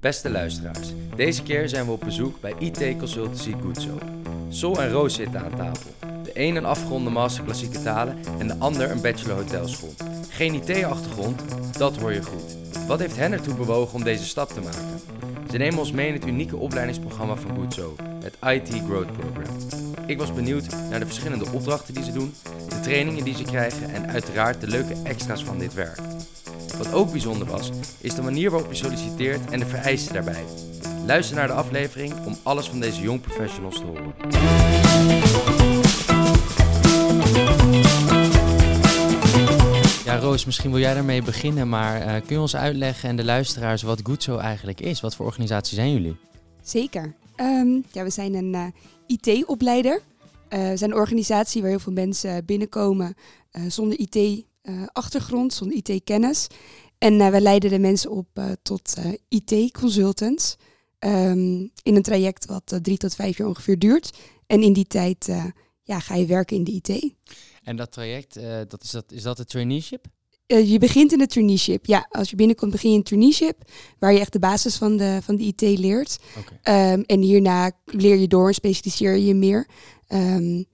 Beste luisteraars, deze keer zijn we op bezoek bij IT Consultancy Goodso. Sol en Roos zitten aan tafel. De een een afgeronde master klassieke talen en de ander een bachelor hotelschool. Geen IT-achtergrond, dat hoor je goed. Wat heeft hen ertoe bewogen om deze stap te maken? Ze nemen ons mee in het unieke opleidingsprogramma van Goodso, het IT Growth Program. Ik was benieuwd naar de verschillende opdrachten die ze doen, de trainingen die ze krijgen en uiteraard de leuke extra's van dit werk. Wat ook bijzonder was, is de manier waarop je solliciteert en de vereisten daarbij. Luister naar de aflevering om alles van deze jong professionals te horen. Ja, Roos, misschien wil jij daarmee beginnen, maar uh, kun je ons uitleggen en de luisteraars wat Goodso eigenlijk is? Wat voor organisatie zijn jullie? Zeker. Um, ja, we zijn een uh, IT-opleider. Uh, we zijn een organisatie waar heel veel mensen binnenkomen zonder IT achtergrond, zonder IT-kennis. En uh, we leiden de mensen op uh, tot IT-consultants. Um, ehm, in een traject wat drie tot vijf jaar ongeveer duurt. En in die tijd ja, ga je werken in de IT. En dat traject, dat is, dat, is dat het traineeship? je begint in de traineeship. Ja, als je binnenkomt begin je in traineeship, waar je echt de basis van de, van de IT leert. Okay. Um, en hierna leer je door en specialiseer je meer. Um,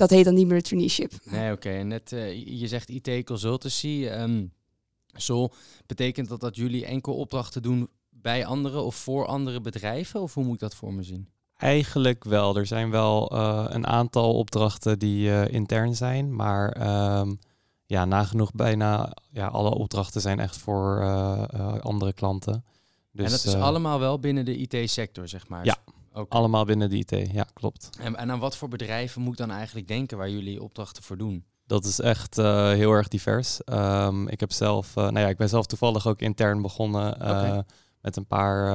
dat heet dan niet meer de traineeship. Nee, oké. En net, uh, je zegt IT consultancy. Um, Sol, betekent dat dat jullie enkel opdrachten doen bij andere of voor andere bedrijven? Of hoe moet ik dat voor me zien? Eigenlijk wel. Er zijn wel uh, een aantal opdrachten die uh, intern zijn, maar um, ja, nagenoeg bijna ja, alle opdrachten zijn echt voor andere klanten. Dus, en dat is allemaal wel binnen de IT-sector, zeg maar. Ja, allemaal binnen de IT, ja, klopt. En, en aan wat voor bedrijven moet ik dan eigenlijk denken waar jullie opdrachten voor doen? Dat is echt uh, heel erg divers. Um, ik heb zelf, uh, nou ja, ik ben zelf toevallig ook intern begonnen uh, okay. met een paar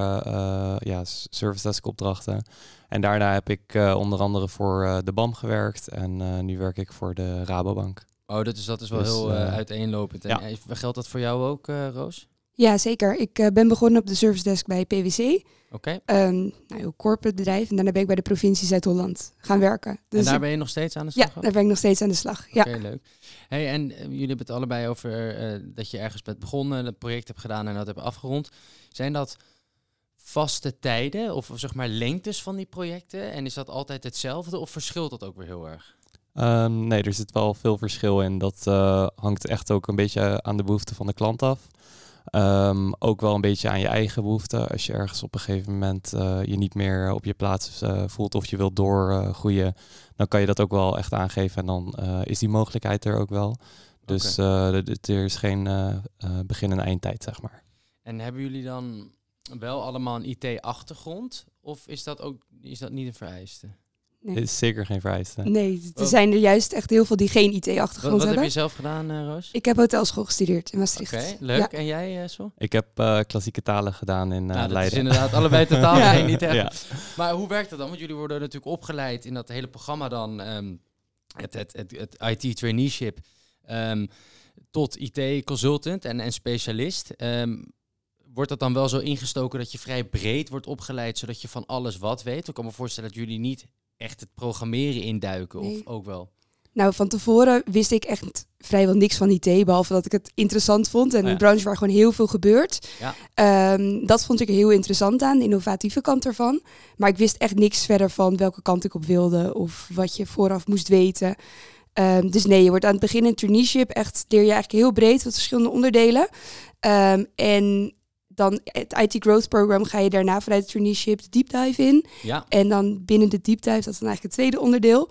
ja, service desk opdrachten. En daarna heb ik onder andere voor de BAM gewerkt en nu werk ik voor de Rabobank. Oh, dat is, dat is wel dus, heel uiteenlopend. En ja. geldt dat voor jou ook, Roos? Ja, zeker. Ik uh, ben begonnen op de service desk bij PwC. Oké. Okay. Um, nou, corporate bedrijf. En daarna ben ik bij de provincie Zuid-Holland gaan werken. Dus en daar ben je nog steeds aan de slag? Ja, daar ben ik nog steeds aan de slag. Oké, okay, leuk. Hey, en uh, jullie hebben het allebei over uh, dat je ergens bent begonnen, het project hebt gedaan en dat hebt afgerond. Zijn dat vaste tijden of zeg maar lengtes van die projecten? En is dat altijd hetzelfde of verschilt dat ook weer heel erg? Um, nee, er zit wel veel verschil in. Dat hangt echt ook een beetje aan de behoeften van de klant af. Um, ook wel een beetje aan je eigen behoeften. Als je ergens op een gegeven moment uh, je niet meer op je plaats uh, voelt of je wilt doorgroeien, uh, dan kan je dat ook wel echt aangeven en dan is die mogelijkheid er ook wel. Dus okay. er is geen begin- en eindtijd, zeg maar. En hebben jullie dan wel allemaal een IT-achtergrond? Of is dat ook is dat niet een vereiste? Nee. is zeker geen vereiste. Nee, er oh. zijn er juist echt heel veel die geen IT-achtergrond hebben. Wat heb je zelf gedaan, uh, Roos? Ik heb hotelschool gestudeerd in Maastricht. Oké, leuk. En jij, uh, Sol? Ik heb uh, klassieke talen gedaan in uh, nou, dat Leiden. is inderdaad allebei totaal ja. geen niet echt. Ja. Maar hoe werkt dat dan? Want jullie worden natuurlijk opgeleid in dat hele programma dan, um, het, het, het, het IT-traineeship, um, tot IT-consultant en, en specialist. Um, wordt dat dan wel zo ingestoken dat je vrij breed wordt opgeleid, zodat je van alles wat weet? Ik kan me voorstellen dat jullie niet echt het programmeren induiken nee. of ook wel? Nou, van tevoren wist ik echt vrijwel niks van IT, behalve dat ik het interessant vond. En oh ja. een branche waar gewoon heel veel gebeurt. Ja. Um, dat vond ik heel interessant aan, de innovatieve kant ervan. Maar ik wist echt niks verder van welke kant ik op wilde of wat je vooraf moest weten. Um, dus nee, je wordt aan het begin in traineeship echt leer je eigenlijk heel breed wat verschillende onderdelen. Um, en dan het IT Growth Program ga je daarna vanuit het traineeship de deep dive in. Ja. En dan binnen de deep dive, dat is dan eigenlijk het tweede onderdeel.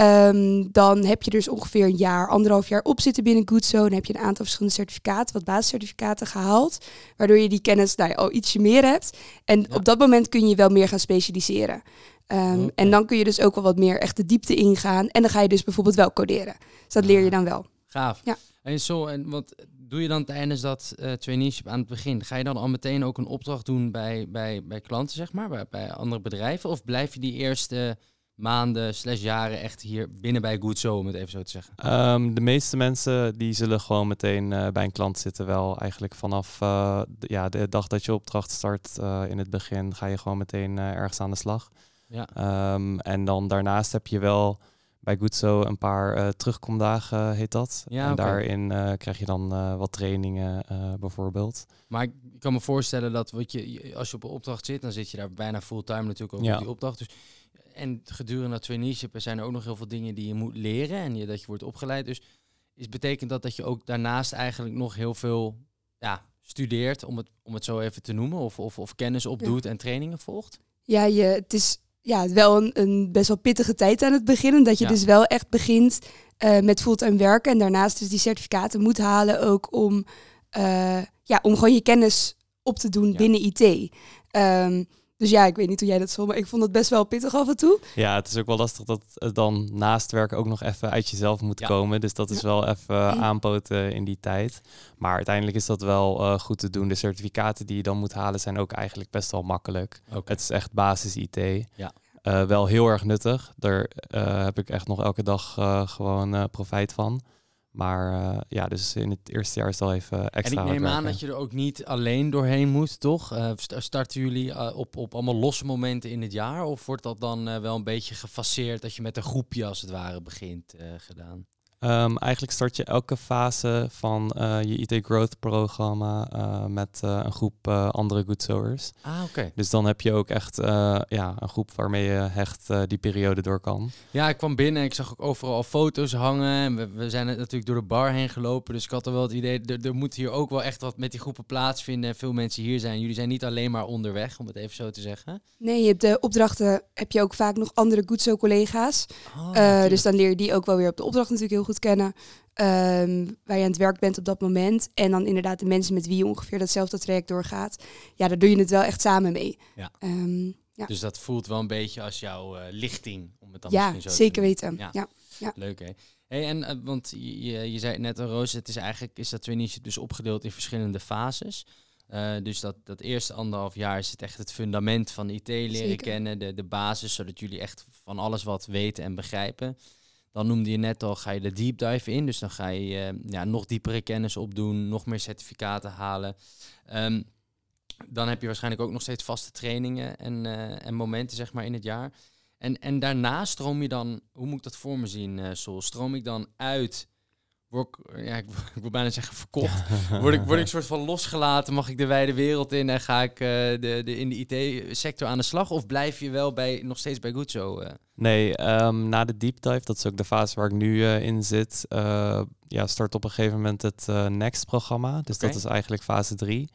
Um, dan heb je dus ongeveer een jaar, anderhalf jaar op zitten binnen Goodso. Dan heb je een aantal verschillende certificaten, wat basiscertificaten gehaald. Waardoor je die kennis nou, al ietsje meer hebt. En ja. op dat moment kun je wel meer gaan specialiseren. Um, okay. En dan kun je dus ook wel wat meer echt de diepte ingaan. En dan ga je dus bijvoorbeeld wel coderen. Dus dat leer je dan wel. Gaaf. Ja. En zo, en wat doe je dan tijdens dat uh, traineeship aan het begin? Ga je dan al meteen ook een opdracht doen bij, bij, bij klanten, zeg maar, bij, bij andere bedrijven? Of blijf je die eerste maanden slash jaren echt hier binnen bij Good Zo, om het even zo te zeggen? Um, de meeste mensen die zullen gewoon meteen uh, bij een klant zitten. Wel eigenlijk vanaf uh, de, ja, de dag dat je opdracht start in het begin ga je gewoon meteen ergens aan de slag. Ja. Um, en dan daarnaast heb je wel bij Goodso een paar uh, terugkomdagen, heet dat. Ja, en daarin krijg je dan wat trainingen bijvoorbeeld. Maar ik kan me voorstellen dat wat je, als je op een opdracht zit, dan zit je daar bijna fulltime natuurlijk ook op die opdracht. Dus, en gedurende dat traineeship zijn er ook nog heel veel dingen die je moet leren en je, dat je wordt opgeleid. Dus is, betekent dat dat je ook daarnaast eigenlijk nog heel veel ja, studeert, om het, om het zo even te noemen, of, of, of kennis opdoet en trainingen volgt? Ja, je, het is ja, wel een, een best wel pittige tijd aan het beginnen. Dat je dus wel echt begint uh, met fulltime werken en daarnaast dus die certificaten moet halen ook om, uh, ja, om gewoon je kennis op te doen binnen IT. Um, ehm, dus ja, ik weet niet hoe jij dat zo, maar ik vond het best wel pittig af en toe. Ja, het is ook wel lastig dat het dan naast werken ook nog even uit jezelf moet komen. Dus dat is wel even aanpoten in die tijd. Maar uiteindelijk is dat wel uh, goed te doen. De certificaten die je dan moet halen zijn ook eigenlijk best wel makkelijk. Het is echt basis IT. Ja. Uh, wel heel erg nuttig. Daar uh, heb ik echt nog elke dag gewoon profijt van. Maar uh, ja, dus in het eerste jaar is het al even extra. En ik neem aan dat je er ook niet alleen doorheen moet, toch? Uh, starten jullie uh, op, op allemaal losse momenten in het jaar? Of wordt dat dan wel een beetje gefaseerd dat je met een groepje als het ware begint gedaan? Um, eigenlijk start je elke fase van uh, je IT Growth programma uh, met uh, een groep andere Goodsowers. Ah, oké. Dus dan heb je ook echt ja, een groep waarmee je hecht die periode door kan. Ja, ik kwam binnen en ik zag ook overal foto's hangen. En we, we zijn natuurlijk door de bar heen gelopen. Dus ik had er wel het idee, er, er moet hier ook wel echt wat met die groepen plaatsvinden. En veel mensen hier zijn. Jullie zijn niet alleen maar onderweg, om het even zo te zeggen. Nee, je hebt de opdrachten heb je ook vaak nog andere Goodso collega's. Oh, dus dan leer je die ook wel weer op de opdracht natuurlijk heel goed kennen. Um, waar je aan het werk bent op dat moment. En dan inderdaad de mensen met wie je ongeveer datzelfde traject doorgaat. Ja, daar doe je het wel echt samen mee. Ja. Um, ja. Dus dat voelt wel een beetje als jouw uh, lichting, om het dan ja, misschien zo zeker weten. Ja. ja. Ja. Leuk hè. Hey, en uh, want je, je zei net, Roos, het is eigenlijk is dat traineeship dus opgedeeld in verschillende fases. Uh, dus dat, dat eerste anderhalf jaar is het echt het fundament van IT leren kennen, de, de basis, zodat jullie echt van alles wat weten en begrijpen. Dan noemde je net al, ga je de deep dive in. Dus dan ga je uh, ja, nog diepere kennis opdoen, nog meer certificaten halen. Um, dan heb je waarschijnlijk ook nog steeds vaste trainingen en, uh, en momenten zeg maar, in het jaar. En, en daarna stroom je dan, hoe moet ik dat voor me zien, uh, Sol? Stroom ik dan uit word ik, ja, ik, wil bijna zeggen verkocht. Word ik, word ik soort van losgelaten? Mag ik de wijde wereld in en ga ik uh, de, de, in de IT-sector aan de slag? Of blijf je wel bij, nog steeds bij Goodso? Uh? Nee, um, na de deep dive, dat is ook de fase waar ik nu uh, in zit, ja, start op een gegeven moment het Next-programma. Dus dat is eigenlijk fase 3.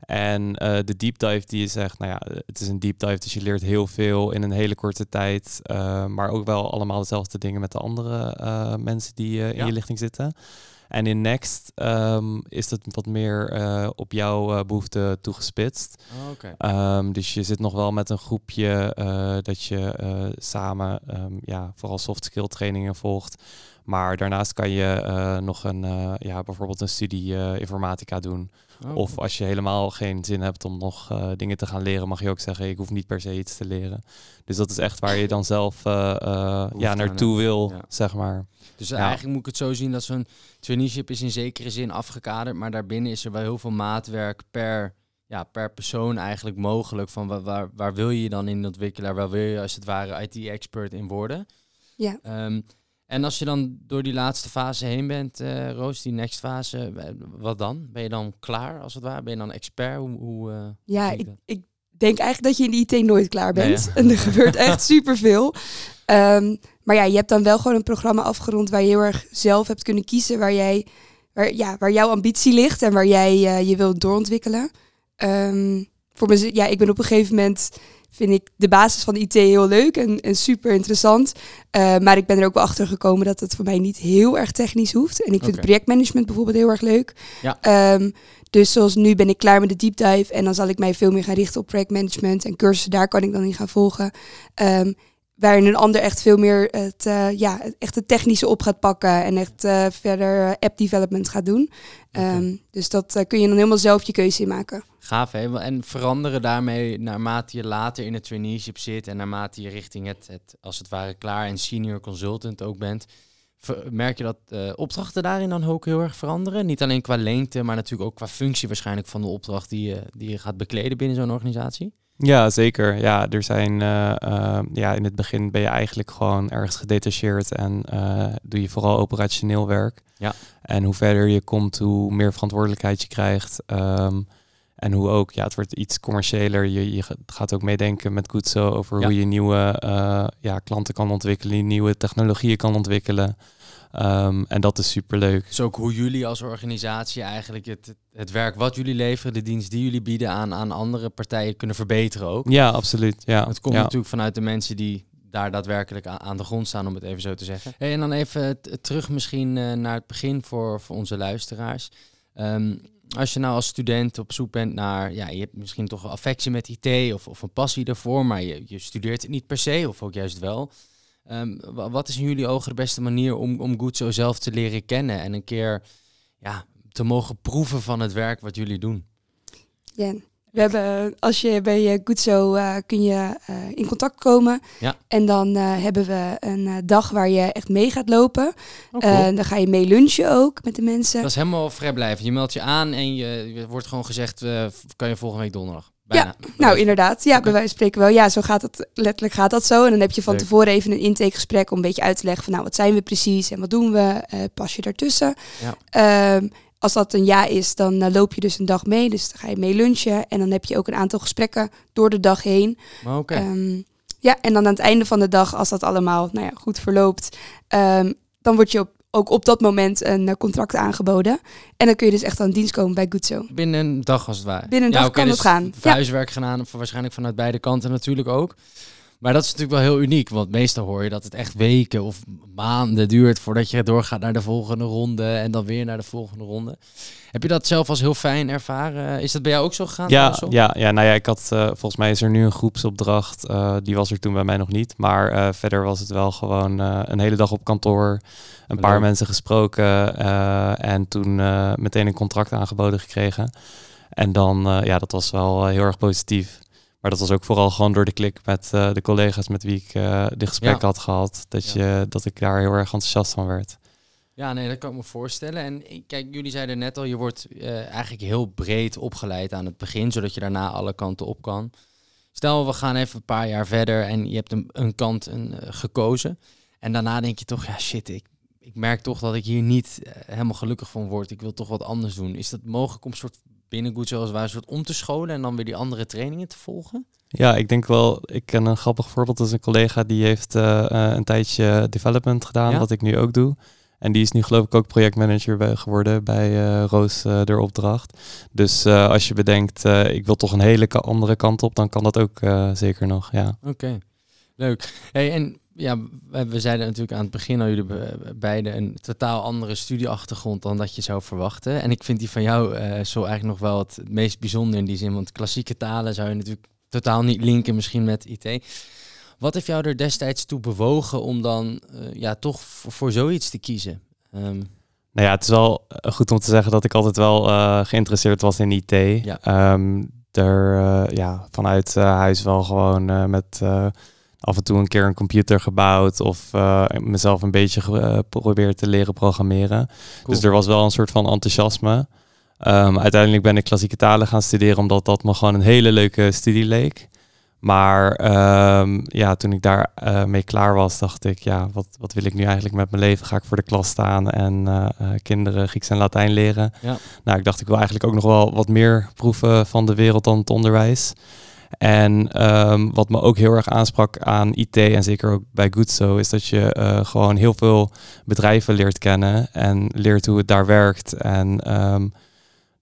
En uh, de deep dive die is echt, nou ja, het is een deep dive, dus je leert heel veel in een hele korte tijd. Uh, maar ook wel allemaal dezelfde dingen met de andere uh, mensen die in je lichting zitten. En in Next um, is het wat meer op jouw behoefte toegespitst. Oh, okay. um, dus je zit nog wel met een groepje dat je samen um, ja, vooral soft skill trainingen volgt. Maar daarnaast kan je nog een, ja, bijvoorbeeld een studie informatica doen. Oh. Of als je helemaal geen zin hebt om nog uh, dingen te gaan leren, mag je ook zeggen, ik hoef niet per se iets te leren. Dus dat is echt waar je dan zelf uh, uh, ja, naartoe wil, ja. zeg maar. Dus ja. eigenlijk moet ik het zo zien dat zo'n traineeship is in zekere zin afgekaderd, maar daarbinnen is er wel heel veel maatwerk per, ja, per persoon eigenlijk mogelijk. Van waar, waar, waar wil je je dan in ontwikkelen? Waar wil je als het ware IT-expert in worden? Ja. Um, en als je dan door die laatste fase heen bent, uh, Roos, die next fase, eh, wat dan? Ben je dan klaar als het ware? Ben je dan expert? Hoe, hoe uh, ja, ik, ik, denk eigenlijk dat je in de IT nooit klaar bent. En er gebeurt echt superveel. Um, maar ja, je hebt dan wel gewoon een programma afgerond waar je heel erg zelf hebt kunnen kiezen waar jij, waar, ja, waar jouw ambitie ligt en waar jij uh, je wilt doorontwikkelen. Um, voor me, ja, ik ben op een gegeven moment vind ik de basis van IT heel leuk en, en super interessant. Uh, maar ik ben er ook wel achter gekomen dat het voor mij niet heel erg technisch hoeft. En ik vind projectmanagement bijvoorbeeld heel erg leuk. Ja. Um, dus zoals nu ben ik klaar met de deep dive en dan zal ik mij veel meer gaan richten op projectmanagement en cursussen daar kan ik dan in gaan volgen. Um, waarin een ander echt veel meer het, uh, ja, echt het technische op gaat pakken en echt uh, verder app development gaat doen. Okay. Um, dus dat uh, kun je dan helemaal zelf je keuze in maken. Gaaf hè? En veranderen daarmee naarmate je later in het traineeship zit en naarmate je richting het, het als het ware klaar en senior consultant ook bent. Merk je dat opdrachten daarin dan ook heel erg veranderen? Niet alleen qua lengte, maar natuurlijk ook qua functie waarschijnlijk van de opdracht die je, die je gaat bekleden binnen zo'n organisatie? Ja, zeker. Ja, er zijn, ja, in het begin ben je eigenlijk gewoon ergens gedetacheerd en doe je vooral operationeel werk. Ja. En hoe verder je komt, hoe meer verantwoordelijkheid je krijgt. Ehm, en hoe ook, ja, het wordt iets commerciëler. Je, je gaat ook meedenken met Goodso over hoe je nieuwe ja, klanten kan ontwikkelen, nieuwe technologieën kan ontwikkelen. Ehm, en dat is superleuk. Dus ook hoe jullie als organisatie eigenlijk het, het werk wat jullie leveren, de dienst die jullie bieden aan, aan andere partijen kunnen verbeteren ook. Ja, absoluut. Ja. Het komt ja. natuurlijk vanuit de mensen die daar daadwerkelijk aan, de grond staan, om het even zo te zeggen. Hey, en dan even terug misschien uh, naar het begin voor, voor onze luisteraars. Um, als je nou als student op zoek bent naar, ja, je hebt misschien toch een affectie met IT of, of een passie ervoor, maar je, je studeert het niet per se, of ook juist wel. Ehm, wat is in jullie ogen de beste manier om, om goed zo zelf te leren kennen en een keer ja, te mogen proeven van het werk wat jullie doen? Ja, we hebben, als je bij Goodso uh, kun je uh, in contact komen. Ja. En dan uh, hebben we een dag waar je echt mee gaat lopen. Oh, dan ga je mee lunchen ook met de mensen. Dat is helemaal vrijblijvend. Je meldt je aan en je, je wordt gewoon gezegd, kan je volgende week donderdag. Bijna. Ja, nou inderdaad. Ja, bij wijze van spreken wel. Ja, zo gaat het. Letterlijk gaat dat zo. En dan heb je van tevoren even een intakegesprek om een beetje uit te leggen van nou, wat zijn we precies en wat doen we? Uh, pas je daartussen? Ja. Um, als dat een ja is, dan uh, loop je dus een dag mee. Dus dan ga je mee lunchen. En dan heb je ook een aantal gesprekken door de dag heen. Oké. Okay. Um, ja, en dan aan het einde van de dag, als dat allemaal nou ja, goed verloopt, um, dan word je op ook op dat moment een uh, contract aangeboden. En dan kun je dus echt aan dienst komen bij Goodso. Binnen een dag als het ware. Binnen een dag ja, kan dus het gaan. Huiswerk ja. gedaan, waarschijnlijk vanuit beide kanten natuurlijk ook. Maar dat is natuurlijk wel heel uniek, want meestal hoor je dat het echt weken of maanden duurt voordat je doorgaat naar de volgende ronde en dan weer naar de volgende ronde. Heb je dat zelf als heel fijn ervaren? Is dat bij jou ook zo gegaan? Ja, ja, ja, nou ja, ik had uh, volgens mij is er nu een groepsopdracht. Uh, die was er toen bij mij nog niet. Maar uh, verder was het wel gewoon een hele dag op kantoor. Een paar mensen gesproken en toen meteen een contract aangeboden gekregen. En dan, ja, dat was wel heel erg positief. Maar dat was ook vooral gewoon door de klik met uh, de collega's met wie ik uh, de gesprekken ja. had gehad. Dat, je, dat ik daar heel erg enthousiast van werd. Ja, nee, dat kan ik me voorstellen. En kijk, jullie zeiden net al, je wordt uh, eigenlijk heel breed opgeleid aan het begin, zodat je daarna alle kanten op kan. Stel, we gaan even een paar jaar verder en je hebt een, een kant een, gekozen. En daarna denk je toch, ja shit, ik, ik merk toch dat ik hier niet helemaal gelukkig van word. Ik wil toch wat anders doen. Is dat mogelijk om een soort binnen Goed Zoals waar soort om te scholen en dan weer die andere trainingen te volgen? Ja, ik denk wel, ik ken een grappig voorbeeld. Dat is een collega die heeft uh, een tijdje development gedaan, ja? wat ik nu ook doe. En die is nu geloof ik ook projectmanager bij, geworden bij uh, Roos uh, der opdracht. Dus als je bedenkt, ik wil toch een hele andere kant op, dan kan dat ook zeker nog, ja. Oké, leuk. Hey, en ja, we zeiden natuurlijk aan het begin al jullie beiden een totaal andere studieachtergrond dan dat je zou verwachten. En ik vind die van jou uh, zo eigenlijk nog wel het meest bijzonder in die zin, want klassieke talen zou je natuurlijk totaal niet linken misschien met IT. Wat heeft jou er destijds toe bewogen om dan uh, ja, toch voor, voor, zoiets te kiezen? Um, nou ja, het is wel goed om te zeggen dat ik altijd wel uh, geïnteresseerd was in IT. Ja. Um, er, ja, vanuit huis wel gewoon met af en toe een keer een computer gebouwd of uh, mezelf een beetje geprobeerd te leren programmeren. Cool. Dus er was wel een soort van enthousiasme. Um, uiteindelijk ben ik klassieke talen gaan studeren omdat dat me gewoon een hele leuke studie leek. Maar um, ja, toen ik daar uh, mee klaar was, dacht ik, ja, wat, wat wil ik nu eigenlijk met mijn leven? Ga ik voor de klas staan en uh, kinderen Grieks en Latijn leren? Ja. Nou, ik dacht, ik wil eigenlijk ook nog wel wat meer proeven van de wereld dan het onderwijs. En um, wat me ook heel erg aansprak aan IT en zeker ook bij Goodso, is dat je uh, gewoon heel veel bedrijven leert kennen en leert hoe het daar werkt. En um,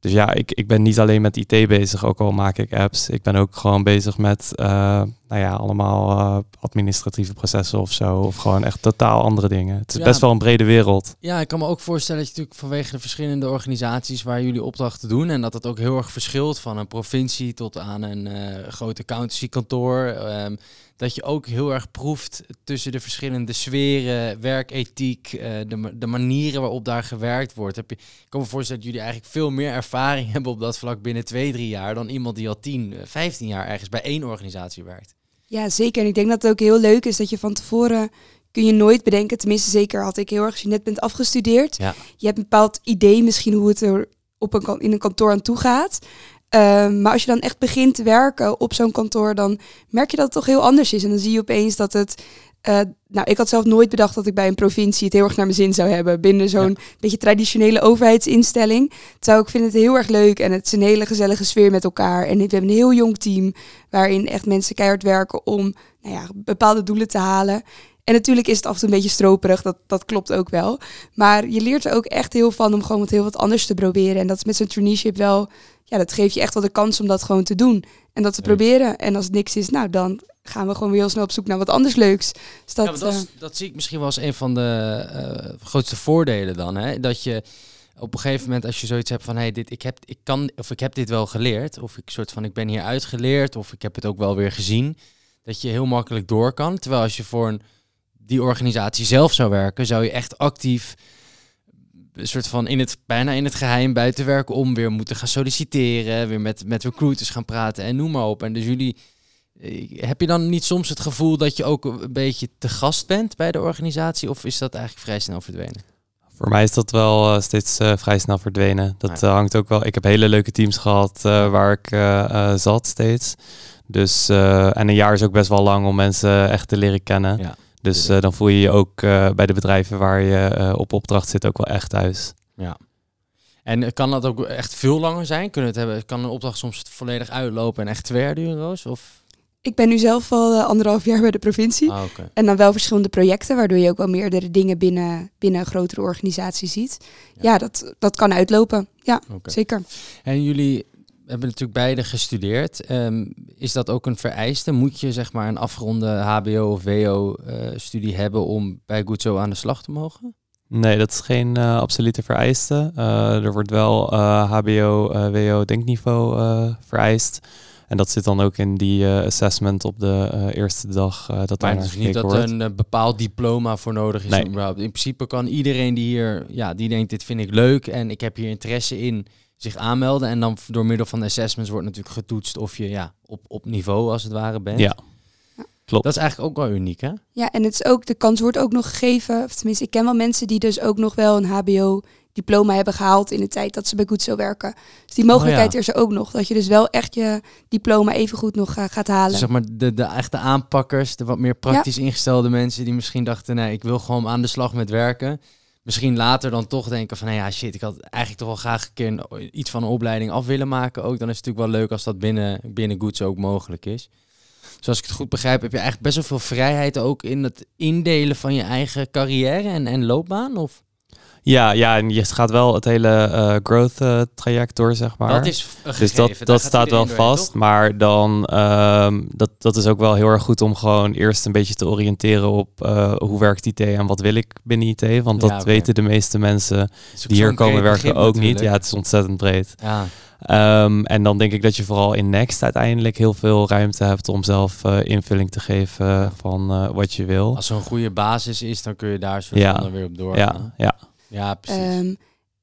dus ja, ik, ik ben niet alleen met IT bezig, ook al maak ik apps. Ik ben ook gewoon bezig met, uh, nou ja, allemaal uh, administratieve processen of zo. Of gewoon echt totaal andere dingen. Het is Ja. best wel een brede wereld. Ja, ik kan me ook voorstellen dat je natuurlijk vanwege de verschillende organisaties waar jullie opdrachten doen en dat het ook heel erg verschilt van een provincie tot aan een eh groot accountancykantoor. ehm, dat je ook heel erg proeft tussen de verschillende sferen, werkethiek, eh, de, de manieren waarop daar gewerkt wordt. Heb je, ik kan me voorstellen dat jullie eigenlijk veel meer ervaring hebben op dat vlak binnen twee, drie jaar dan iemand die al 10, eh, 15 jaar ergens bij één organisatie werkt. Ja, zeker. En ik denk dat het ook heel leuk is dat je van tevoren kun je nooit bedenken, tenminste zeker had ik heel erg als je net bent afgestudeerd. Ja. Je hebt een bepaald idee misschien hoe het er op een, in een kantoor aan toe gaat. Ehm, maar als je dan echt begint te werken op zo'n kantoor, dan merk je dat het toch heel anders is. En dan zie je opeens dat het. Uh, nou, ik had zelf nooit bedacht dat ik bij een provincie het heel erg naar mijn zin zou hebben. Binnen zo'n beetje traditionele overheidsinstelling. Terwijl ik vind het heel erg leuk en het is een hele gezellige sfeer met elkaar. En we hebben een heel jong team waarin echt mensen keihard werken om nou ja, bepaalde doelen te halen. En natuurlijk is het af en toe een beetje stroperig, dat, dat klopt ook wel. Maar je leert er ook echt heel van om gewoon wat heel wat anders te proberen. En dat is met zo'n traineeship wel, ja, dat geeft je echt wel de kans om dat gewoon te doen. En dat te proberen. En als het niks is, nou dan gaan we gewoon weer heel snel op zoek naar wat anders leuks. Dus dat, ja, dat, uh, dat, zie ik misschien wel als een van de uh, grootste voordelen dan. Hè? Dat je op een gegeven moment als je zoiets hebt van hey, dit, ik, heb, ik kan of ik heb dit wel geleerd. Of ik soort van ik ben hier uitgeleerd. Of ik heb het ook wel weer gezien. Dat je heel makkelijk door kan. Terwijl als je voor een die organisatie zelf zou werken, zou je echt actief een soort van in het, bijna in het geheim buiten werken om weer moeten gaan solliciteren, weer met, met recruiters gaan praten en noem maar op. En dus jullie, eh, heb je dan niet soms het gevoel dat je ook een beetje te gast bent bij de organisatie of is dat eigenlijk vrij snel verdwenen? Voor mij is dat wel uh, steeds uh, vrij snel verdwenen. Dat uh, hangt ook wel. Ik heb hele leuke teams gehad waar ik zat steeds. Dus en een jaar is ook best wel lang om mensen echt te leren kennen. Ja. Dus uh, dan voel je je ook uh, bij de bedrijven waar je uh, op opdracht zit ook wel echt thuis. Ja. En kan dat ook echt veel langer zijn? Kunnen het hebben, kan een opdracht soms volledig uitlopen en echt twee jaar duren, Roos? Of? Ik ben nu zelf al anderhalf jaar bij de provincie. Ah, okay. En dan wel verschillende projecten, waardoor je ook wel meerdere dingen binnen, binnen een grotere organisatie ziet. Ja, ja dat, dat kan uitlopen. Ja, okay. zeker. En jullie hebben natuurlijk beide gestudeerd. Um, is dat ook een vereiste? Moet je zeg maar een afgeronde HBO of WO-studie uh, hebben om bij Goodzo aan de slag te mogen? Nee, dat is geen uh, absolute vereiste. Uh, er wordt wel HBO, WO denkniveau vereist. En dat zit dan ook in die assessment op de eerste dag. dat maar het is niet dat er een bepaald diploma voor nodig is. Nee. In principe kan iedereen die hier, ja, die denkt dit vind ik leuk en ik heb hier interesse in zich aanmelden. En dan door middel van de assessments wordt natuurlijk getoetst of je ja, op, op niveau als het ware bent. Ja. Klopt. Dat is eigenlijk ook wel uniek, hè? Ja, en het is ook, de kans wordt ook nog gegeven, of tenminste, ik ken wel mensen die dus ook nog wel een HBO-diploma hebben gehaald in de tijd dat ze bij Goed zo werken. Dus die mogelijkheid oh, is er ook nog, dat je dus wel echt je diploma even goed nog uh, gaat halen. Dus zeg maar de, de echte aanpakkers, de wat meer praktisch ingestelde mensen die misschien dachten, nee, ik wil gewoon aan de slag met werken misschien later dan toch denken van, nou ja, shit, ik had eigenlijk toch wel graag een keer iets van een opleiding af willen maken ook. Dan is het natuurlijk wel leuk als dat binnen, binnen Goods ook mogelijk is. Zoals ik het goed begrijp, heb je eigenlijk best wel veel vrijheid ook in het indelen van je eigen carrière en, en loopbaan? Of? Ja, ja, en je gaat wel het hele uh, growth uh, traject door, zeg maar. Dat is Dus dat, dat staat wel vast. maar dan, um, dat, dat is ook wel heel erg goed om gewoon eerst een beetje te oriënteren op uh, hoe werkt IT en wat wil ik binnen IT. Want dat ja, weten de meeste mensen die hier komen werken ook niet. Ja, het is ontzettend breed. Ja. Um, en dan denk ik dat je vooral in Next uiteindelijk heel veel ruimte hebt om zelf uh, invulling te geven van uh, wat je wil. Als er een goede basis is, dan kun je daar soort ja. weer op door. Ja, ja. Ja, precies. Um,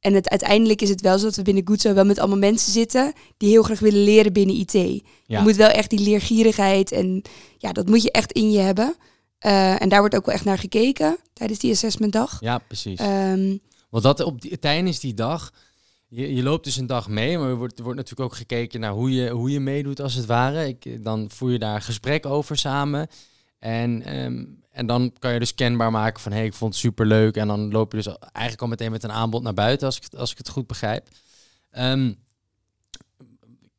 en het, uiteindelijk is het wel zo dat we binnen Goodso wel met allemaal mensen zitten die heel graag willen leren binnen IT. Ja. Je moet wel echt die leergierigheid en ja, dat moet je echt in je hebben. Uh, en daar wordt ook wel echt naar gekeken tijdens die assessmentdag. Ja, precies. Um, Want dat op die, tijdens die dag, je, je loopt dus een dag mee, maar er wordt, wordt natuurlijk ook gekeken naar hoe je, hoe je meedoet als het ware. Ik, dan voer je daar gesprek over samen. En um, en dan kan je dus kenbaar maken van hé, hey, ik vond het super leuk. En dan loop je dus eigenlijk al meteen met een aanbod naar buiten, als ik, als ik het goed begrijp. Um,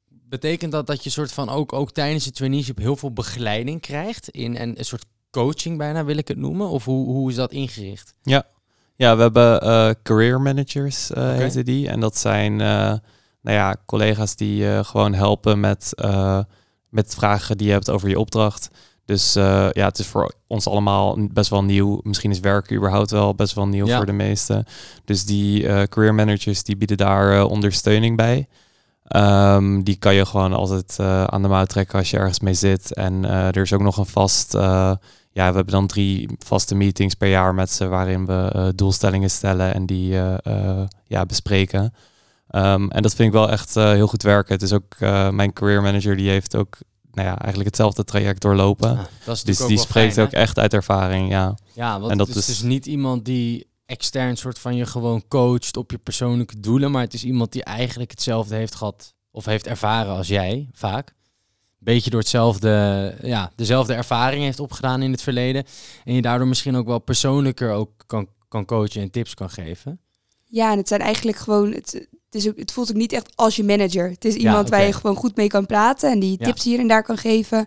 betekent dat dat je soort van ook, ook tijdens het traineeship heel veel begeleiding krijgt? In en een soort coaching bijna wil ik het noemen? Of hoe, hoe is dat ingericht? Ja, ja we hebben uh, career managers, uh, okay. die. En dat zijn uh, nou ja, collega's die gewoon helpen met, met vragen die je hebt over je opdracht. Dus uh, ja, het is voor ons allemaal best wel nieuw. Misschien is werken überhaupt wel best wel nieuw ja. voor de meesten. Dus die uh, career managers die bieden daar uh, ondersteuning bij. Um, die kan je gewoon altijd aan de mouw trekken als je ergens mee zit. En er is ook nog een vast. ja, we hebben dan drie vaste meetings per jaar met ze waarin we doelstellingen stellen en die ja, bespreken. Um, en dat vind ik wel echt heel goed werken. Het is ook mijn career manager die heeft ook nou ja, eigenlijk hetzelfde traject doorlopen. dus die spreekt fijn, ook echt uit ervaring, ja. Ja, want en dat het is dus niet iemand die extern soort van je gewoon coacht op je persoonlijke doelen, maar het is iemand die eigenlijk hetzelfde heeft gehad of heeft ervaren als jij, vaak. Beetje door hetzelfde, ja, dezelfde ervaring heeft opgedaan in het verleden. En je daardoor misschien ook wel persoonlijker ook kan, kan coachen en tips kan geven. Ja, en het zijn eigenlijk gewoon, het, is ook, het voelt ook niet echt als je manager. Het is iemand waar je gewoon goed mee kan praten en die tips hier en daar kan geven.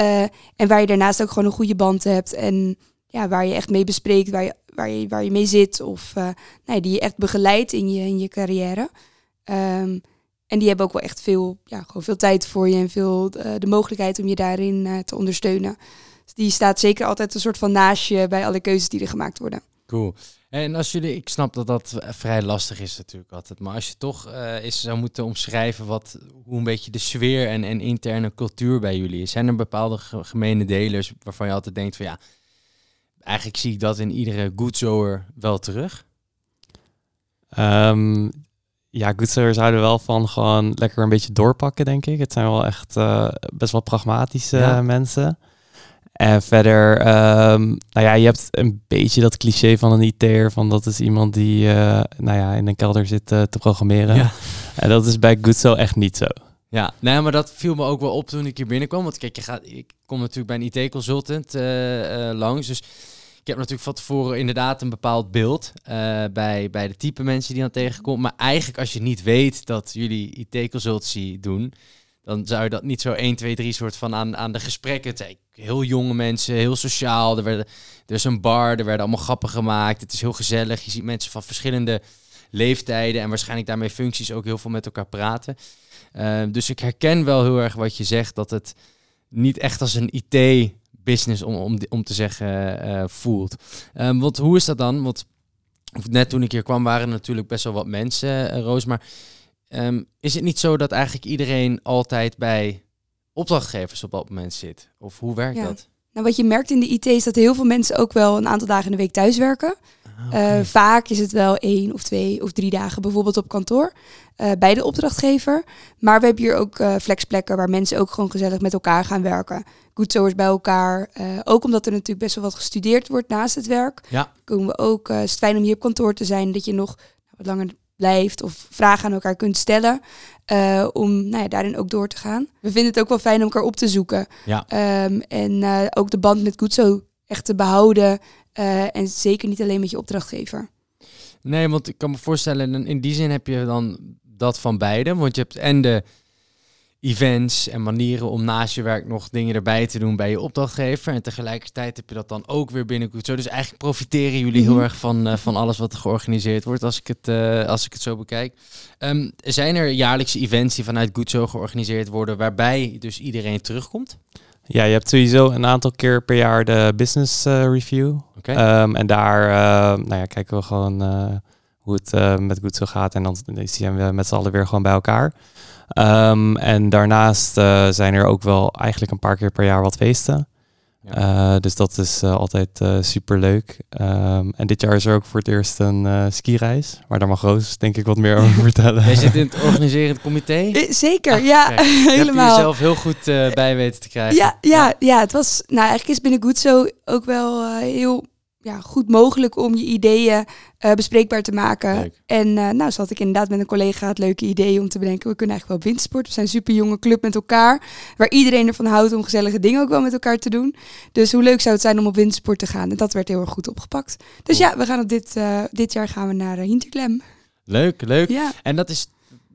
Uh, en waar je daarnaast ook gewoon een goede band hebt. En ja, waar je echt mee bespreekt, waar je, waar je, waar je mee zit. Of uh, nee, die je echt begeleidt in je, in je carrière. Um, en die hebben ook wel echt veel, ja, gewoon veel tijd voor je en veel uh, de mogelijkheid om je daarin te ondersteunen. Dus die staat zeker altijd een soort van naast je bij alle keuzes die er gemaakt worden. Cool. En als jullie, ik snap dat dat vrij lastig is natuurlijk altijd, maar als je toch uh, eens zou moeten omschrijven wat, hoe een beetje de sfeer en, en interne cultuur bij jullie is. Zijn er bepaalde gemene delers waarvan je altijd denkt van ja, eigenlijk zie ik dat in iedere goedzoer wel terug? Um, ja, Goodsters houden wel van gewoon lekker een beetje doorpakken, denk ik. Het zijn wel echt uh, best wel pragmatische ja. mensen. En verder, um, nou ja, je hebt een beetje dat cliché van een IT'er, van dat is iemand die, uh, nou ja, in een kelder zit uh, te programmeren. Ja. En dat is bij Goodso echt niet zo. Ja, nee, maar dat viel me ook wel op toen ik hier binnenkwam. Want kijk, je gaat, ik kom natuurlijk bij een IT-consultant langs, dus ik heb natuurlijk van tevoren inderdaad een bepaald beeld uh, bij, bij de type mensen die dan tegenkomt. Maar eigenlijk als je niet weet dat jullie IT-consultancy doen, dan zou je dat niet zo 1, 2, 3 soort van aan, aan de gesprekken. Het heel jonge mensen, heel sociaal. Er, werden, er is een bar, er werden allemaal grappen gemaakt. Het is heel gezellig. Je ziet mensen van verschillende leeftijden en waarschijnlijk daarmee functies ook heel veel met elkaar praten. Uh, dus ik herken wel heel erg wat je zegt, dat het niet echt als een IT business om, om, om te zeggen uh, voelt. Um, want hoe is dat dan? Want net toen ik hier kwam waren natuurlijk best wel wat mensen, uh, Roos. Maar um, is het niet zo dat eigenlijk iedereen altijd bij opdrachtgevers op dat moment zit? Of hoe werkt ja. dat? Nou, wat je merkt in de IT is dat heel veel mensen ook wel een aantal dagen in de week thuiswerken. Okay. Uh, vaak is het wel één of twee of drie dagen bijvoorbeeld op kantoor uh, bij de opdrachtgever. Maar we hebben hier ook uh, flexplekken waar mensen ook gewoon gezellig met elkaar gaan werken. Goedzoers bij elkaar. ook omdat er natuurlijk best wel wat gestudeerd wordt naast het werk. Ja. Komen we ook, is het fijn om hier op kantoor te zijn, dat je nog wat langer blijft of vragen aan elkaar kunt stellen. Uh, om nou ja, daarin ook door te gaan. We vinden het ook wel fijn om elkaar op te zoeken. Ja. Um, en uh, ook de band met Goedzo echt te behouden. Uh, en zeker niet alleen met je opdrachtgever. Nee, want ik kan me voorstellen, in die zin heb je dan dat van beide. Want je hebt en de events en manieren om naast je werk nog dingen erbij te doen bij je opdrachtgever. En tegelijkertijd heb je dat dan ook weer binnen Goedzo. Dus eigenlijk profiteren jullie heel erg van, uh, van alles wat er georganiseerd wordt, als ik het, uh, als ik het zo bekijk. Um, zijn er jaarlijkse events die vanuit Goedzo georganiseerd worden, waarbij dus iedereen terugkomt? Ja, je hebt sowieso een aantal keer per jaar de business uh, review. Okay. Um, en daar nou ja, kijken we gewoon hoe het met Goedzo gaat. En dan zien we met z'n allen weer gewoon bij elkaar. Um, en daarnaast uh, zijn er ook wel eigenlijk een paar keer per jaar wat feesten. Ja. Uh, dus dat is uh, altijd super leuk. Um, en dit jaar is er ook voor het eerst een skireis. Maar daar mag Roos denk ik wat meer over vertellen. Jij zit in het organiserend comité? Zeker, ah, ja, helemaal. Je jezelf heel goed bij weten te krijgen. Ja, ja, ja. ja, het was, nou eigenlijk is binnen Goed zo ook wel heel ja, goed mogelijk om je ideeën uh, bespreekbaar te maken. Leuk. En uh, nou zat ik inderdaad met een collega het leuke idee om te bedenken, we kunnen eigenlijk wel windsport. We zijn een super jonge club met elkaar, waar iedereen ervan houdt om gezellige dingen ook wel met elkaar te doen. Dus hoe leuk zou het zijn om op windsport te gaan? En dat werd heel erg goed opgepakt. Dus Cool. ja, we gaan op dit, uh, dit jaar gaan we naar uh, Hinterklem. Leuk, leuk. Ja. En dat is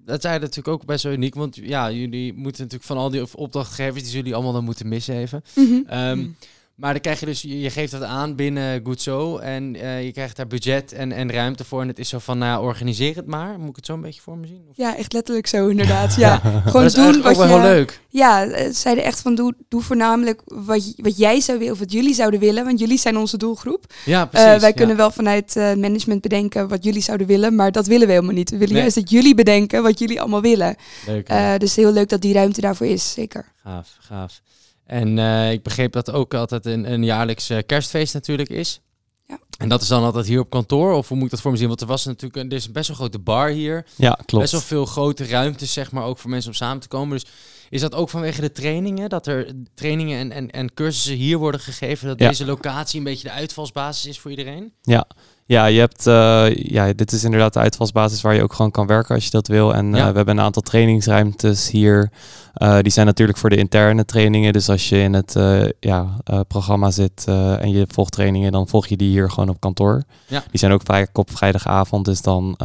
dat zijn natuurlijk ook best wel uniek, want ja, jullie moeten natuurlijk van al die opdrachtgevers die jullie allemaal dan moeten missen even. Mm -hmm. Um, maar dan krijg je dus, je geeft dat aan binnen Goed Zo en uh, je krijgt daar budget en, en ruimte voor. En het is zo van, nou, organiseer het maar. Moet ik het zo een beetje voor me zien? Of? Ja, echt letterlijk zo inderdaad. Ja, ja. gewoon doen wat ook wel je. heel leuk. Ja, zeiden echt van doe, doe voornamelijk wat, wat jij zou willen of wat jullie zouden willen, want jullie zijn onze doelgroep. Ja, precies. Uh, wij ja. kunnen wel vanuit uh, management bedenken wat jullie zouden willen, maar dat willen we helemaal niet. We willen Nee. juist dat jullie bedenken wat jullie allemaal willen. Leuk. Dus heel leuk dat die ruimte daarvoor is, zeker. Gaaf, gaaf. En uh, ik begreep dat ook altijd een, een jaarlijks uh, kerstfeest natuurlijk is. Ja. En dat is dan altijd hier op kantoor? Of hoe moet ik dat voor me zien? Want er was natuurlijk een, er is een best wel grote bar hier. Ja, klopt. Best wel veel grote ruimtes, zeg maar, ook voor mensen om samen te komen. Dus is dat ook vanwege de trainingen? Dat er trainingen en, en, en cursussen hier worden gegeven? Dat Ja. deze locatie een beetje de uitvalsbasis is voor iedereen? Ja. Ja, je hebt, ja, dit is inderdaad de uitvalsbasis waar je ook gewoon kan werken als je dat wil. En we hebben een aantal trainingsruimtes hier. Uh, die zijn natuurlijk voor de interne trainingen. Dus als je in het ja, programma zit en je volgt trainingen, dan volg je die hier gewoon op kantoor. Ja. Die zijn ook vaak op vrijdagavond. Dus dan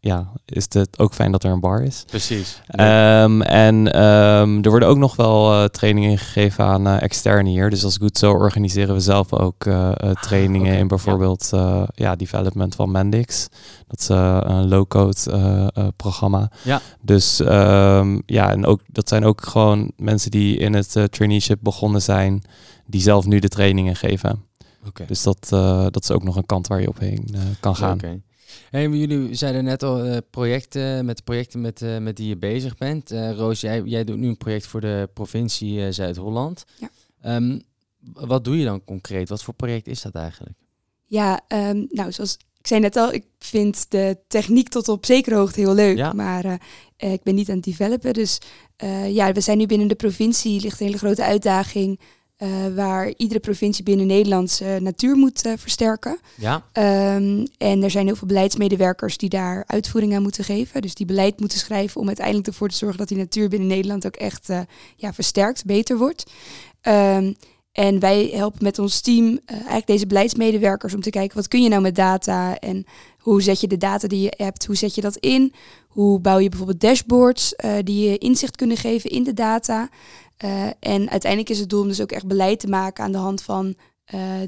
ja, is het ook fijn dat er een bar is. Precies. Um, en um, er worden ook nog wel trainingen gegeven aan externe hier. Dus als goed zo organiseren we zelf ook ah, trainingen in bijvoorbeeld ja. Development van Mendix. Dat is een low-code programma. Ja. Dus um, ja, en ook dat zijn ook gewoon mensen die in het uh, traineeship begonnen zijn, die zelf nu de trainingen geven. Okay. Dus dat, uh, dat is ook nog een kant waar je op heen uh, kan gaan. Okay. Hey, jullie zeiden net al projecten, met projecten met, met die je bezig bent. Roos, jij, jij doet nu een project voor de provincie Zuid-Holland. Ja. Um, wat doe je dan concreet? Wat voor project is dat eigenlijk? Ja, um, nou, zoals ik zei net al, ik vind de techniek tot op zekere hoogte heel leuk. Ja. Maar uh, ik ben niet aan het developen. Dus uh, ja, we zijn nu binnen de provincie, ligt een hele grote uitdaging. Uh, waar iedere provincie binnen Nederland natuur moet versterken. Ja. Um, en er zijn heel veel beleidsmedewerkers die daar uitvoering aan moeten geven. Dus die beleid moeten schrijven om uiteindelijk ervoor te zorgen dat die natuur binnen Nederland ook echt ja, versterkt, beter wordt. Um, en wij helpen met ons team uh, eigenlijk deze beleidsmedewerkers om te kijken wat kun je nou met data en hoe zet je de data die je hebt, hoe zet je dat in? Hoe bouw je bijvoorbeeld dashboards uh, die je inzicht kunnen geven in de data? Uh, en uiteindelijk is het doel om dus ook echt beleid te maken aan de hand van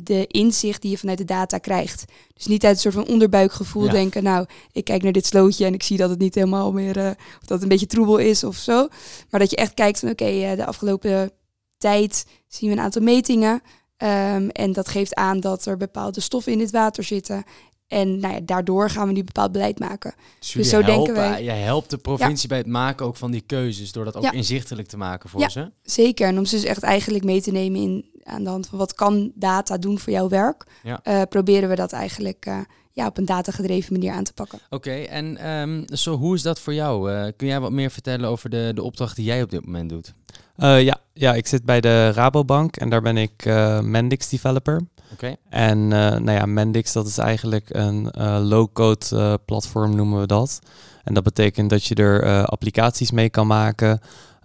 de inzicht die je vanuit de data krijgt. Dus niet uit een soort van onderbuikgevoel denken, nou, ik kijk naar dit slootje en ik zie dat het niet helemaal meer, of dat het een beetje troebel is of zo. Maar dat je echt kijkt van, oké, de afgelopen tijd zien we een aantal metingen. Um, en dat geeft aan dat er bepaalde stoffen in het water zitten. En nou ja, daardoor gaan we nu bepaald beleid maken. Dus, dus zo helpen, denken wij. Jij helpt de provincie bij het maken ook van die keuzes, door dat ook inzichtelijk te maken voor ze. Zeker. En om ze dus echt eigenlijk mee te nemen in aan de hand van wat kan data doen voor jouw werk, uh, proberen we dat eigenlijk uh, ja, op een datagedreven manier aan te pakken. Oké, en um, zo, hoe is dat voor jou? Uh, kun jij wat meer vertellen over de, de opdracht die jij op dit moment doet? Uh, ja, ja, ik zit bij de Rabobank en daar ben ik uh, Mendix developer. Oké. En uh, nou ja, Mendix dat is eigenlijk een low-code platform noemen we dat. En dat betekent dat je er applicaties mee kan maken,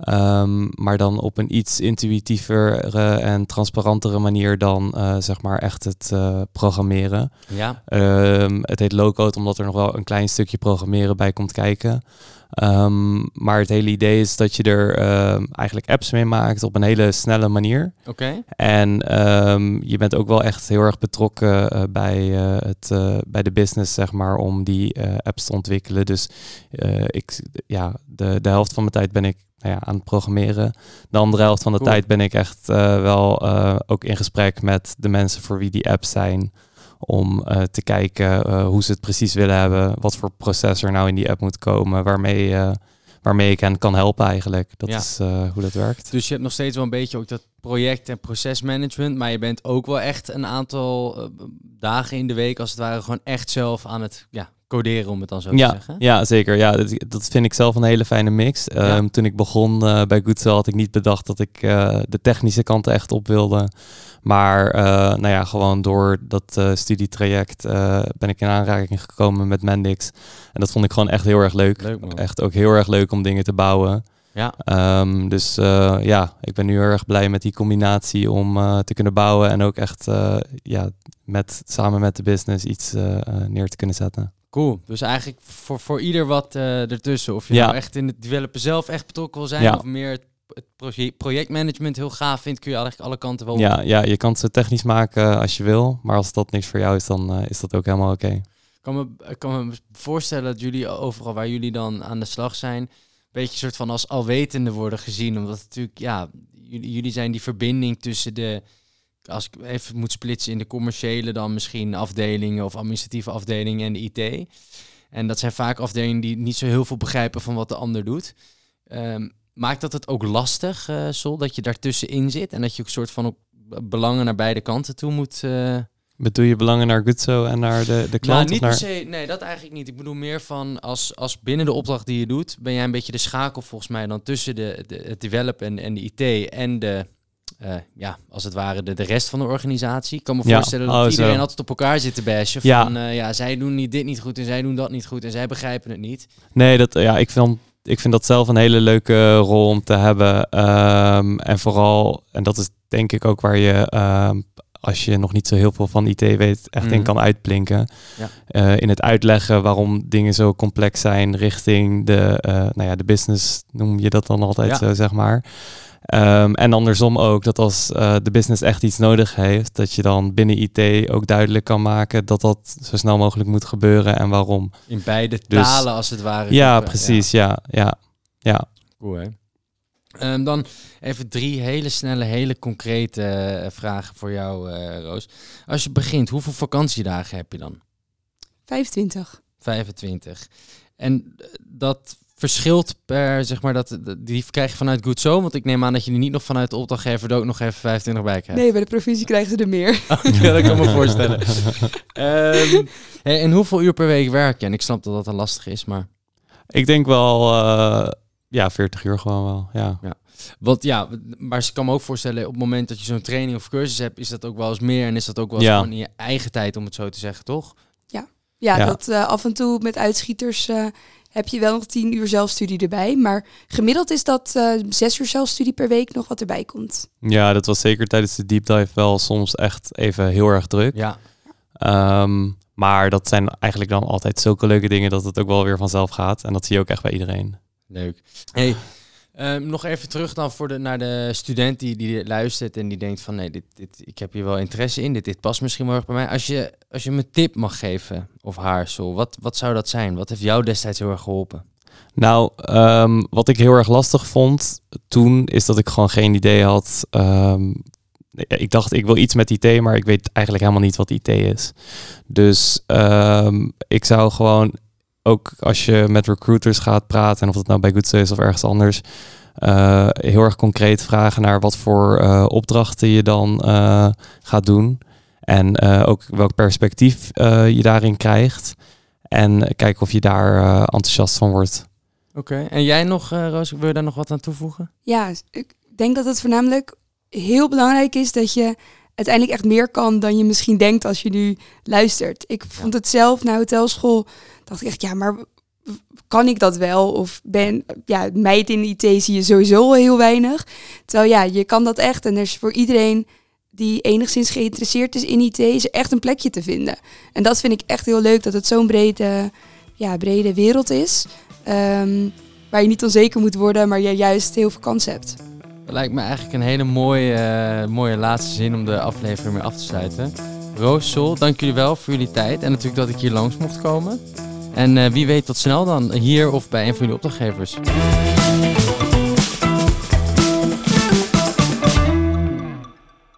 um, maar dan op een iets intuïtievere en transparantere manier dan zeg maar echt het programmeren. Ja. Um, het heet low-code omdat er nog wel een klein stukje programmeren bij komt kijken. Um, maar het hele idee is dat je er uh, eigenlijk apps mee maakt op een hele snelle manier. Oké. En um, je bent ook wel echt heel erg betrokken uh, bij, uh, het, uh, bij de business, zeg maar, om die apps te ontwikkelen. Dus ik, ja, de, de helft van mijn tijd ben ik nou ja, aan het programmeren. De andere helft van de tijd ben ik echt wel ook in gesprek met de mensen voor wie die apps zijn om uh, te kijken uh, hoe ze het precies willen hebben, wat voor proces er nou in die app moet komen, waarmee, uh, waarmee ik hen kan helpen eigenlijk. Dat ja. is hoe dat werkt. Dus je hebt nog steeds wel een beetje ook dat project- en procesmanagement, maar je bent ook wel echt een aantal dagen in de week als het ware gewoon echt zelf aan het ja, coderen, om het dan zo ja, te zeggen. Ja, zeker. Ja, dat, dat, vind ik zelf een hele fijne mix. Ja. Um, toen ik begon bij Goodcell had ik niet bedacht dat ik de technische kant echt op wilde. Maar uh, nou ja, gewoon door dat studietraject ben ik in aanraking gekomen met Mendix. En dat vond ik gewoon echt heel erg leuk. leuk echt ook heel erg leuk om dingen te bouwen. Ja. Um, dus ja, ik ben nu heel erg blij met die combinatie om te kunnen bouwen en ook echt ja, met, samen met de business iets neer te kunnen zetten. Cool. Dus eigenlijk voor, voor ieder wat ertussen. Of je ja. nou echt in het developen zelf echt betrokken wil zijn ja. of meer het projectmanagement heel gaaf vindt, kun je eigenlijk alle kanten wel ja, ja, je kan het technisch maken als je wil, maar als dat niks voor jou is, dan uh, is dat ook helemaal oké. Okay. Kan me, ik kan me voorstellen dat jullie overal waar jullie dan aan de slag zijn, een beetje soort van als alwetende worden gezien, omdat natuurlijk, ja, jullie, jullie zijn die verbinding tussen de, als ik even moet splitsen in de commerciële dan misschien afdelingen of administratieve afdelingen en de IT. En dat zijn vaak afdelingen die niet zo heel veel begrijpen van wat de ander doet. Um, Maakt dat het ook lastig, uh, Sol, dat je daartussenin zit en dat je ook soort van ook belangen naar beide kanten toe moet... Uh... Bedoel je belangen naar Gutso en naar de, de klant? Nou, niet naar... per se, nee, dat eigenlijk niet. Ik bedoel meer van als, als binnen de opdracht die je doet, ben jij een beetje de schakel volgens mij dan tussen de, de, het develop en, en de IT en de, ja, als het ware de, de rest van de organisatie. Ik kan me voorstellen dat oh, iedereen altijd op elkaar zit te bashen. Van ja. ja, zij doen niet dit niet goed en zij doen dat niet goed en zij begrijpen het niet. Nee, dat, ja, ik vind ik vind dat zelf een hele leuke rol om te hebben. Ehm, en vooral, en dat is denk ik ook waar je, ehm, als je nog niet zo heel veel van IT weet, echt in mhm. kan uitblinken. Ja. Eh, in het uitleggen waarom dingen zo complex zijn richting de, uh, nou ja, de business, noem je dat dan altijd zo, zeg maar. Ehm, en andersom ook, dat als uh, de business echt iets nodig heeft, dat je dan binnen IT ook duidelijk kan maken dat dat zo snel mogelijk moet gebeuren en waarom. In beide dus talen als het ware. Ja, precies, ja. ja, ja, Cool, hè? Um, dan even drie hele snelle, hele concrete uh, vragen voor jou, uh, Roos. Als je begint, hoeveel vakantiedagen heb je dan? 25. 25. En dat verschilt per, zeg maar, dat, die krijg je vanuit Good So? Want ik neem aan dat je die niet nog vanuit de opdrachtgever ook nog even 25 bij krijgt. Nee, bij de provincie krijgen ze er meer. ja, dat kan me voorstellen. um, en hoeveel uur per week werk je? En ik snap dat dat een lastig is, maar... Ik denk wel, uh, ja, 40 uur gewoon wel, ja. ja. Want ja, maar ik kan me ook voorstellen, op het moment dat je zo'n training of cursus hebt, is dat ook wel eens meer en is dat ook wel eens ja. gewoon in je eigen tijd, om het zo te zeggen, toch? Ja, ja, dat uh, af en toe met uitschieters uh, heb je wel nog tien uur zelfstudie erbij. Maar gemiddeld is dat uh, zes uur zelfstudie per week nog wat erbij komt. Ja, dat was zeker tijdens de deep dive wel soms echt even heel erg druk. Ja. Um, maar dat zijn eigenlijk dan altijd zulke leuke dingen dat het ook wel weer vanzelf gaat. En dat zie je ook echt bij iedereen. Leuk. Hey, um, nog even terug dan voor de, naar de student die, die luistert en die denkt van nee, dit, dit, ik heb hier wel interesse in, dit, dit past misschien wel erg bij mij. Als je, als je me een tip mag geven, of Haarsel, wat, wat zou dat zijn? Wat heeft jou destijds heel erg geholpen? Nou, um, wat ik heel erg lastig vond toen, is dat ik gewoon geen idee had. Um, ik dacht, ik wil iets met IT, maar ik weet eigenlijk helemaal niet wat IT is. Dus ik zou gewoon ook als je met recruiters gaat praten, en of dat nou bij Good is of ergens anders, uh, heel erg concreet vragen naar wat voor uh, opdrachten je dan uh, gaat doen. En ook welk perspectief je daarin krijgt. En kijken of je daar enthousiast van wordt. Oké, en jij nog, Roos, wil je daar nog wat aan toevoegen? Ja, ik denk dat het voornamelijk heel belangrijk is dat je uiteindelijk echt meer kan dan je misschien denkt als je nu luistert. Ik vond het zelf na hotelschool, dacht ik echt, ja, maar kan ik dat wel? Of ben, ja, meid in IT zie je sowieso heel weinig. Terwijl ja, je kan dat echt. En er is voor iedereen die enigszins geïnteresseerd is in IT, is echt een plekje te vinden. En dat vind ik echt heel leuk, dat het zo'n brede, ja, brede wereld is. Um, waar je niet onzeker moet worden, maar je juist heel veel kans hebt. Lijkt me eigenlijk een hele mooie, uh, mooie laatste zin om de aflevering mee af te sluiten. Roos, Sol, dank jullie wel voor jullie tijd en natuurlijk dat ik hier langs mocht komen. En uh, wie weet tot snel dan, hier of bij een van jullie opdrachtgevers.